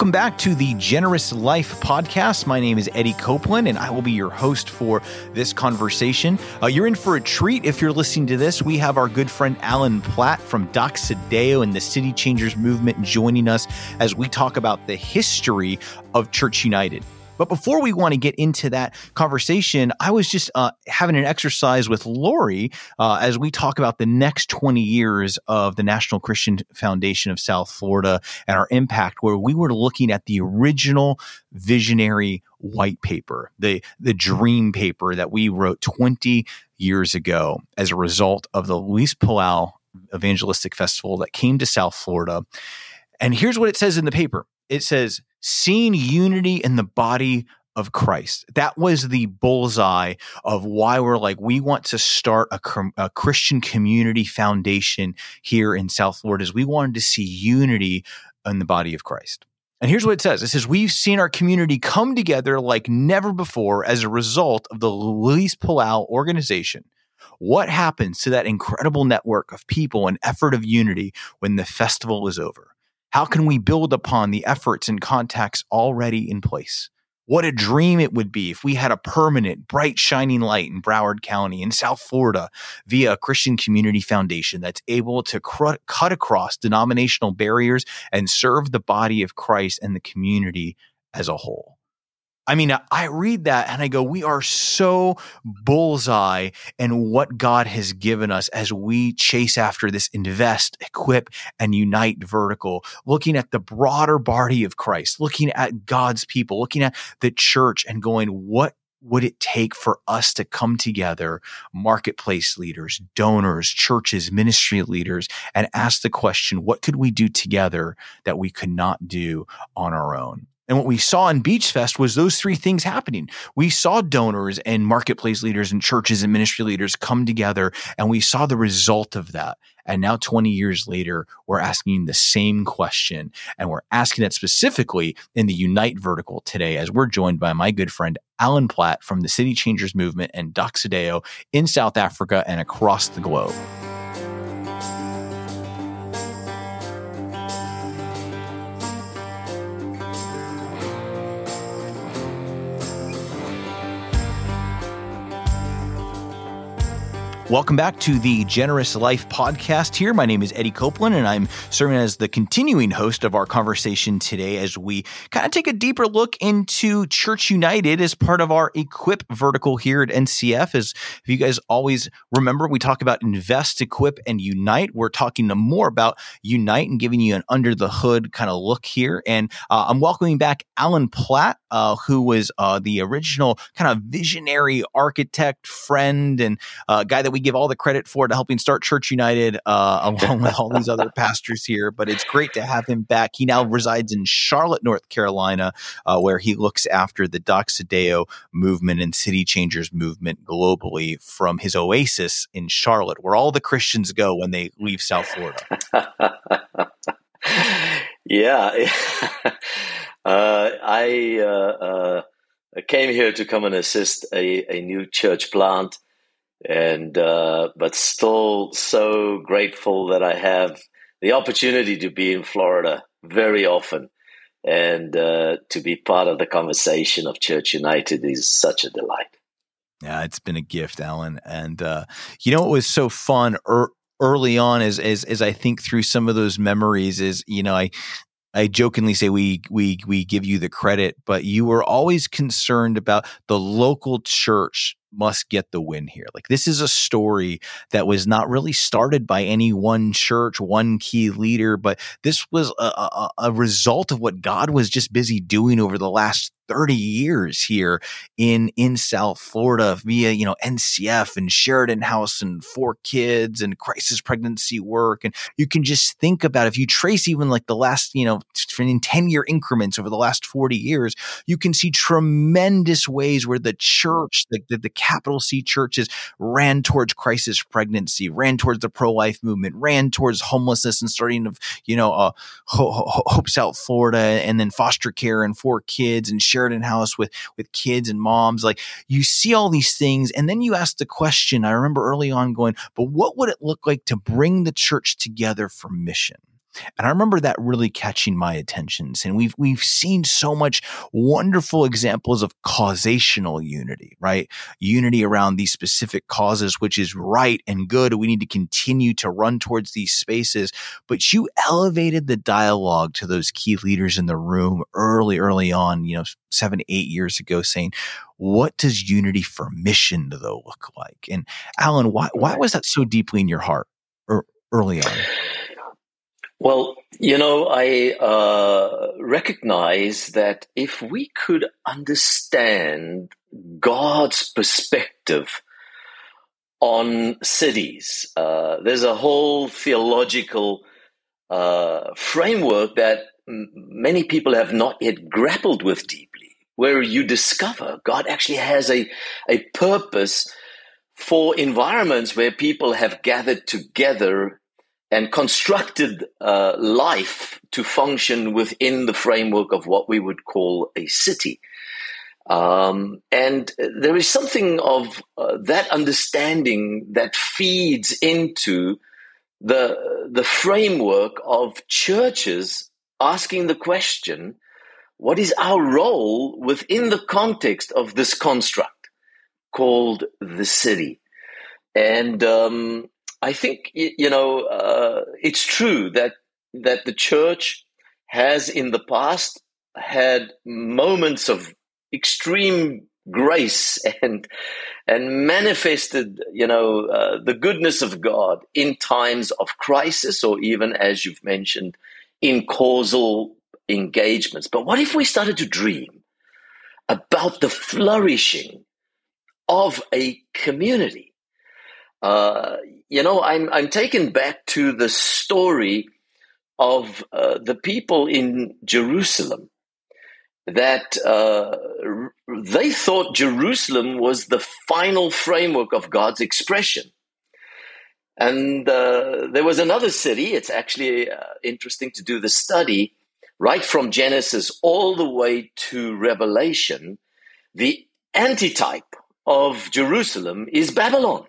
Welcome back to the Generous Life podcast. My name is Eddie Copeland, and I will be your host for this conversation. Uh, you're in for a treat if you're listening to this. We have our good friend Alan Platt from Doxa Deo and the City Changers movement joining us as we talk about the history of Church United. But before we want to get into that conversation, I was just uh, having an exercise with Lori uh, as we talk about the next 20 years of the National Christian Foundation of South Florida and our impact, where we were looking at the original visionary white paper, the, the dream paper that we wrote 20 years ago as a result of the Luis Palau Evangelistic Festival that came to South Florida. And here's what it says in the paper it says, seeing unity in the body of Christ. That was the bullseye of why we're like, we want to start a, a, Christian community foundation here in South Florida, is we wanted to see unity in the body of Christ. And here's what it says it says, We've seen our community come together like never before as a result of the Luis Palau organization. What happens to that incredible network of people and effort of unity when the festival is over? How can we build upon the efforts and contacts already in place? What a dream it would be if we had a permanent, bright, shining light in Broward County in South Florida via a Christian Community Foundation that's able to cr- cut across denominational barriers and serve the body of Christ and the community as a whole. I mean, I read that and I go, we are so bullseye in what God has given us as we chase after this invest, equip, and unite vertical, looking at the broader body of Christ, looking at God's people, looking at the church and going, what would it take for us to come together, marketplace leaders, donors, churches, ministry leaders, and ask the question, what could we do together that we could not do on our own? And what we saw in Beach Fest was those three things happening. We saw donors and marketplace leaders and churches and ministry leaders come together, and we saw the result of that. And now, 20 years later, we're asking the same question, and we're asking it specifically in the Unite vertical today, as we're joined by my good friend Alan Platt from the City Changers Movement and Doxa Deo in South Africa and across the globe. Welcome back to the Generous Life podcast here. My name is Eddie Copeland, and I'm serving as the continuing host of our conversation today as we kind of take a deeper look into Church United as part of our Equip vertical here at NCF. As if you guys always remember, we talk about invest, equip, and unite. We're talking more about unite and giving you an under the hood kind of look here. And uh, I'm welcoming back Alan Platt, uh, who was uh, the original kind of visionary architect, friend, and uh, guy that we give all the credit for to helping start Church United, uh, along with all these other pastors here. But it's great to have him back. He now resides in Charlotte, North Carolina, uh, where he looks after the Doxa Deo movement and City Changers movement globally from his oasis in Charlotte, where all the Christians go when they leave South Florida. yeah. uh, I uh, uh, came here to come and assist a, a new church plant and uh, but still so grateful that I have the opportunity to be in Florida very often and uh, to be part of the conversation of Church United is such a delight. Yeah, it's been a gift, Alan. And uh, you know what was so fun er- early on as, as as I think through some of those memories is you know I I jokingly say we we we give you the credit, but you were always concerned about the local church must get the win here. Like this is a story that was not really started by any one church, one key leader, but this was a, a, a result of what God was just busy doing over the last 30 years here in in South Florida via you know NCF and Sheridan House and Four Kids and crisis pregnancy work. And you can just think about if you trace even like the last you know in 10 year increments over the last 40 years you can see tremendous ways where the church the, the, the capital C churches ran towards crisis pregnancy ran towards the pro life movement ran towards homelessness and starting of you know uh, Hope South Florida and then foster care and Four Kids and Sheridan Sheridan House with with kids and moms. Like you see all these things, and then you ask the question. I remember early on going, but what would it look like to bring the church together for mission? And I remember that really catching my attention. And we've we've seen so much wonderful examples of causational unity, right? Unity around these specific causes, which is right and good. We need to continue to run towards these spaces. But you elevated the dialogue to those key leaders in the room early, early on, you know, seven, eight years ago, saying, what does unity for mission though look like? And Alan, why why was that so deeply in your heart er, early on? Well, you know, I uh, recognize that if we could understand God's perspective on cities, uh, there's a whole theological uh, framework that m- many people have not yet grappled with deeply, where you discover God actually has a, a purpose for environments where people have gathered together and constructed uh, life to function within the framework of what we would call a city. Um, and there is something of uh, that understanding that feeds into the the framework of churches asking the question, what is our role within the context of this construct called the city? And um, I think you know uh, it's true that that the church has in the past had moments of extreme grace and and manifested you know uh, the goodness of God in times of crisis or even as you've mentioned in causal engagements. But what if we started to dream about the flourishing of a community uh, you know, I'm I'm taken back to the story of uh, the people in Jerusalem that uh, they thought Jerusalem was the final framework of God's expression. And uh, there was another city. It's actually uh, interesting to do the study right from Genesis all the way to Revelation. The antitype of Jerusalem is Babylon.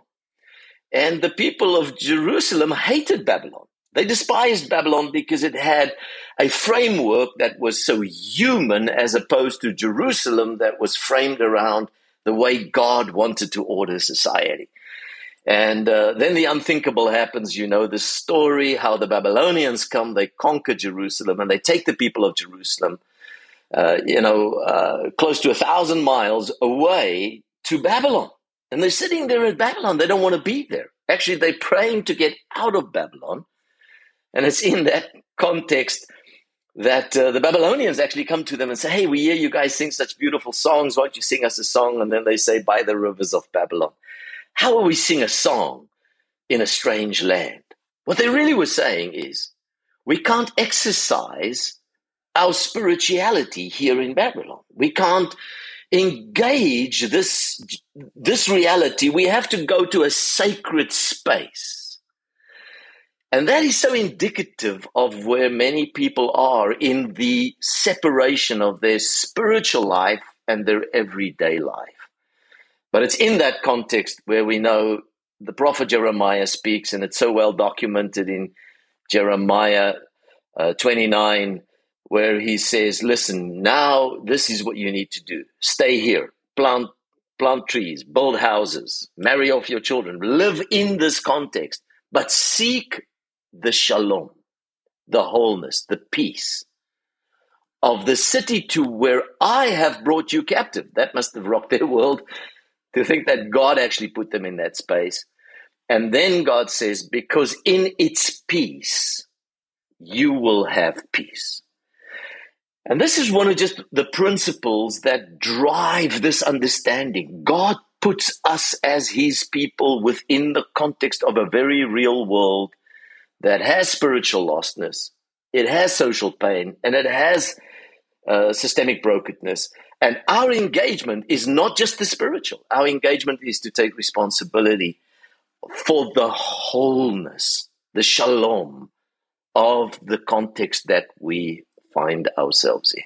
And the people of Jerusalem hated Babylon. They despised Babylon because it had a framework that was so human as opposed to Jerusalem that was framed around the way God wanted to order society. And uh, then the unthinkable happens. You know the story how the Babylonians come, they conquer Jerusalem, and they take the people of Jerusalem, uh, you know, uh, close to a thousand miles away to Babylon. And they're sitting there in Babylon. They don't want to be there. Actually, they're praying to get out of Babylon. And it's in that context that uh, the Babylonians actually come to them and say, Hey, we hear you guys sing such beautiful songs. Why don't you sing us a song? And then they say, By the rivers of Babylon. How will we sing a song in a strange land? What they really were saying is, we can't exercise our spirituality here in Babylon. We can't engage this, this reality, we have to go to a sacred space. And that is so indicative of where many people are in the separation of their spiritual life and their everyday life. But it's in that context where we know the prophet Jeremiah speaks, and it's so well documented in Jeremiah uh, 29 where he says, listen, now this is what you need to do. Stay here, plant, plant trees, build houses, marry off your children, live in this context, but seek the shalom, the wholeness, the peace of the city to where I have brought you captive. That must have rocked their world to think that God actually put them in that space. And then God says, because in its peace, you will have peace. And this is one of just the principles that drive this understanding. God puts us as his people within the context of a very real world that has spiritual lostness, it has social pain, and it has uh, systemic brokenness. And our engagement is not just the spiritual, our engagement is to take responsibility for the wholeness, the shalom of the context that we find ourselves in.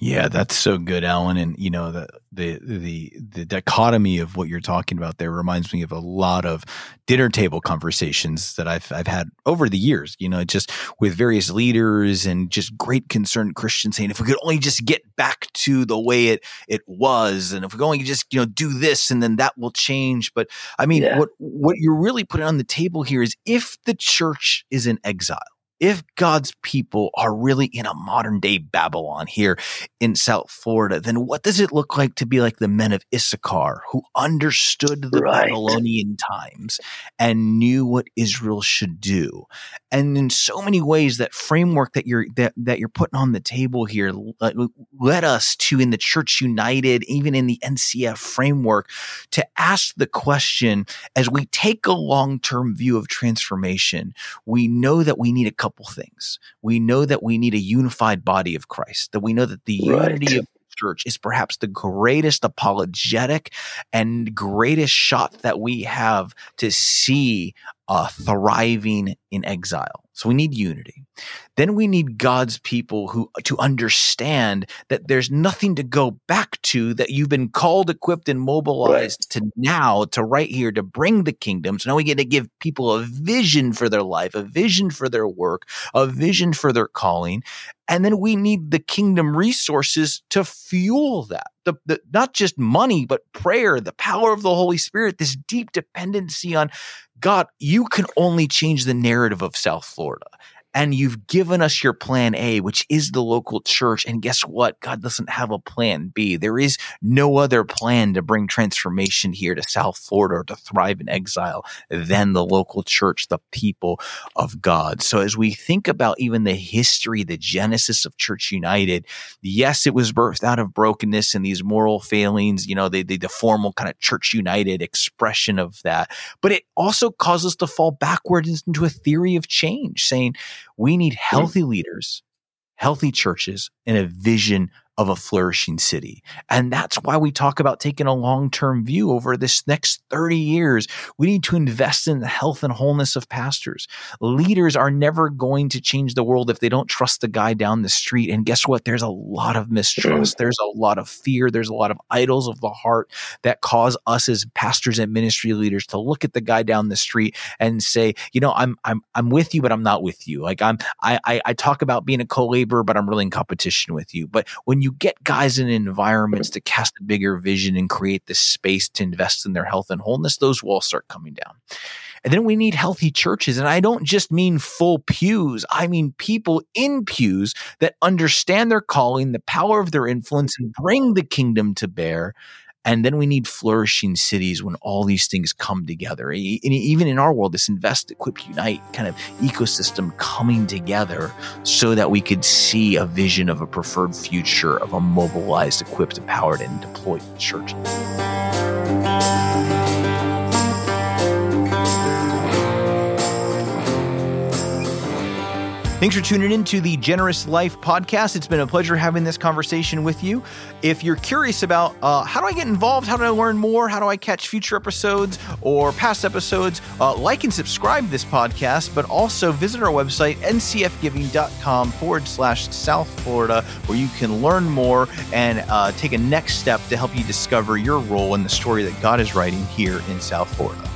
Yeah, that's so good, Alan. And you know the the the the dichotomy of what you're talking about there reminds me of a lot of dinner table conversations that I've I've had over the years. You know, just with various leaders and just great concerned Christians saying, if we could only just get back to the way it it was, and if we could only just you know do this, and then that will change. But I mean, yeah. what what you're really putting on the table here is if the church is in exile if God's people are really in a modern day Babylon here in South Florida, then what does it look like to be like the men of Issachar who understood the right. Babylonian times and knew what Israel should do? And in so many ways, that framework that you're that, that you're putting on the table here uh, led us to in the Church United, even in the NCF framework, to ask the question as we take a long term view of transformation, we know that we need a couple things. We know that we need a unified body of Christ, that we know that the right. unity of the church is perhaps the greatest apologetic and greatest shot that we have to see a thriving in exile. So we need unity. Then we need God's people who to understand that there's nothing to go back to that you've been called, equipped, and mobilized right. to now, to right here, to bring the kingdom. So now we get to give people a vision for their life, a vision for their work, a vision for their calling. And then we need the kingdom resources to fuel that. The, the, not just money, but prayer, the power of the Holy Spirit, this deep dependency on God, you can only change the narrative of South Florida and you've given us your plan A, which is the local church. And guess what? God doesn't have a plan B. There is no other plan to bring transformation here to South Florida or to thrive in exile than the local church, the people of God. So as we think about even the history, the genesis of Church United, yes, it was birthed out of brokenness and these moral failings, you know, the, the, the formal kind of Church United expression of that. But it also caused us to fall backwards into a theory of change, saying, we need hmm. healthy leaders, healthy churches, and a vision of a flourishing city. And that's why we talk about taking a long term view over this next 30 years. We need to invest in the health and wholeness of pastors. Leaders are never going to change the world if they don't trust the guy down the street. And guess what? There's a lot of mistrust. There's a lot of fear. There's a lot of idols of the heart that cause us as pastors and ministry leaders to look at the guy down the street and say, you know, I'm I'm I'm with you, but I'm not with you. Like I'm I I, I talk about being a co-laborer, but I'm really in competition with you. But when you get guys in environments to cast a bigger vision and create this space to invest in their health and wholeness, those walls start coming down. And then we need healthy churches. And I don't just mean full pews. I mean people in pews that understand their calling, the power of their influence and bring the kingdom to bear and then we need flourishing cities when all these things come together. And even in our world, this invest, equip, unite kind of ecosystem coming together so that we could see a vision of a preferred future of a mobilized, equipped, empowered, and deployed church. Thanks for tuning in to the Generous Life podcast. It's been a pleasure having this conversation with you. If you're curious about uh, how do I get involved, how do I learn more, how do I catch future episodes or past episodes, uh, like and subscribe this podcast, but also visit our website, ncfgiving.com forward slash South Florida, where you can learn more and uh, take a next step to help you discover your role in the story that God is writing here in South Florida.